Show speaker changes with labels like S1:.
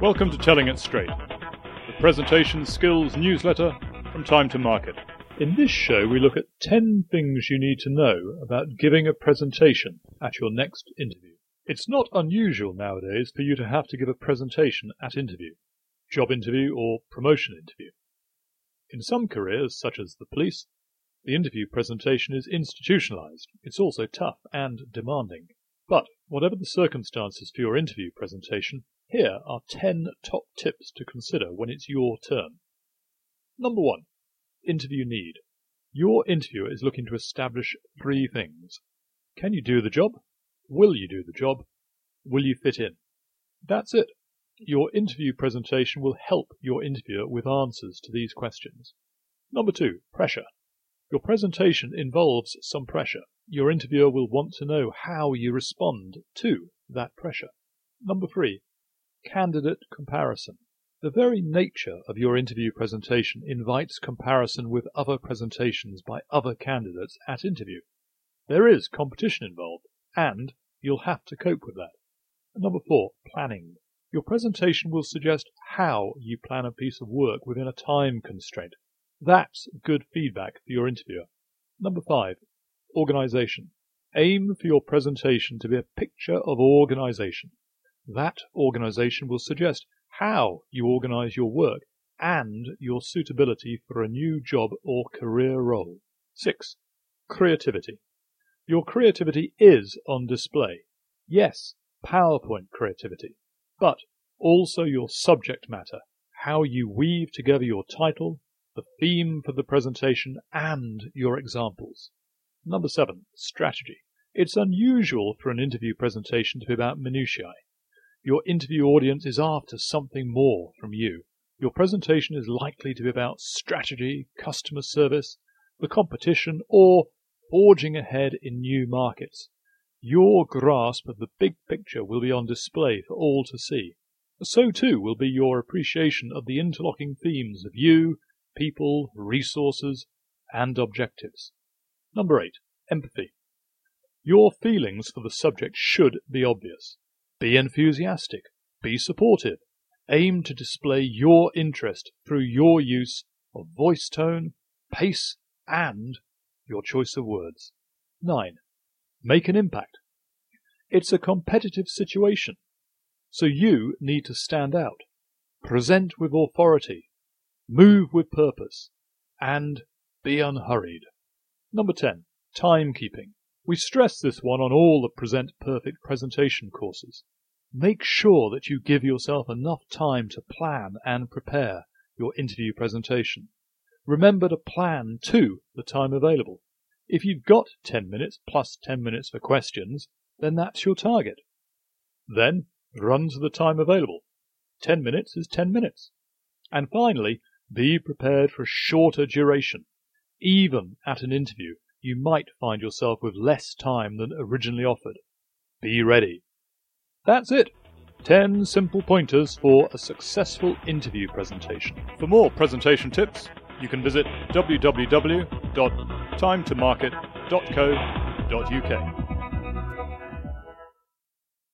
S1: Welcome to Telling It Straight, the presentation skills newsletter from Time to Market. In this show, we look at 10 things you need to know about giving a presentation at your next interview. It's not unusual nowadays for you to have to give a presentation at interview, job interview, or promotion interview. In some careers, such as the police, the interview presentation is institutionalized. It's also tough and demanding. But whatever the circumstances for your interview presentation, here are 10 top tips to consider when it's your turn. Number one, interview need. Your interviewer is looking to establish three things. Can you do the job? Will you do the job? Will you fit in? That's it. Your interview presentation will help your interviewer with answers to these questions. Number two, pressure. Your presentation involves some pressure. Your interviewer will want to know how you respond to that pressure. Number three, candidate comparison. The very nature of your interview presentation invites comparison with other presentations by other candidates at interview. There is competition involved, and you'll have to cope with that. Number four, planning. Your presentation will suggest how you plan a piece of work within a time constraint. That's good feedback for your interviewer. Number five, organization. Aim for your presentation to be a picture of organization. That organization will suggest how you organize your work and your suitability for a new job or career role. Six, creativity. Your creativity is on display. Yes, PowerPoint creativity but also your subject matter, how you weave together your title, the theme for the presentation, and your examples. Number seven, strategy. It's unusual for an interview presentation to be about minutiae. Your interview audience is after something more from you. Your presentation is likely to be about strategy, customer service, the competition, or forging ahead in new markets. Your grasp of the big picture will be on display for all to see. So too will be your appreciation of the interlocking themes of you, people, resources, and objectives. Number eight, empathy. Your feelings for the subject should be obvious. Be enthusiastic. Be supportive. Aim to display your interest through your use of voice tone, pace, and your choice of words. 9 make an impact. It's a competitive situation, so you need to stand out, present with authority, move with purpose, and be unhurried. Number 10. Timekeeping. We stress this one on all the Present Perfect presentation courses. Make sure that you give yourself enough time to plan and prepare your interview presentation. Remember to plan, too, the time available. If you've got 10 minutes plus 10 minutes for questions, then that's your target. Then run to the time available. 10 minutes is 10 minutes. And finally, be prepared for a shorter duration. Even at an interview, you might find yourself with less time than originally offered. Be ready. That's it. 10 simple pointers for a successful interview presentation. For more presentation tips, you can visit www.timetomarket.co.uk.